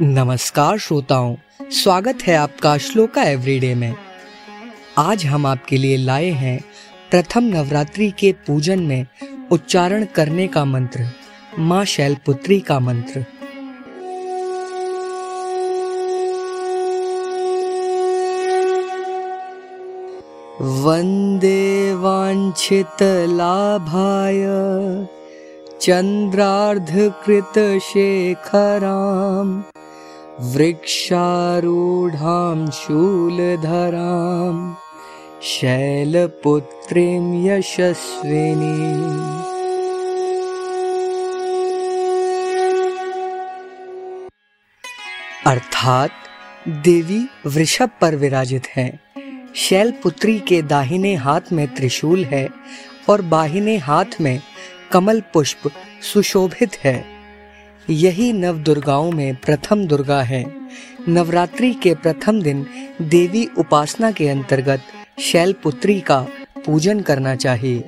नमस्कार श्रोताओं, स्वागत है आपका श्लोका एवरीडे में। आज हम आपके लिए लाए हैं प्रथम नवरात्रि के पूजन में उच्चारण करने का मंत्र, माँ शैलपुत्री का मंत्र। वंदे वाञ्छितलाभाय चन्द्रार्धकृतशेखराम् वृक्षारूढां शूलधरां शैलपुत्रीं यशस्विनी। अर्थात देवी वृषभ पर विराजित हैं। शैल पुत्री के दाहिने हाथ में त्रिशूल है और बाहिने हाथ में कमल पुष्प सुशोभित है। यही नव दुर्गाओं में प्रथम दुर्गा है। नवरात्रि के प्रथम दिन देवी उपासना के अंतर्गत शैलपुत्री का पूजन करना चाहिए।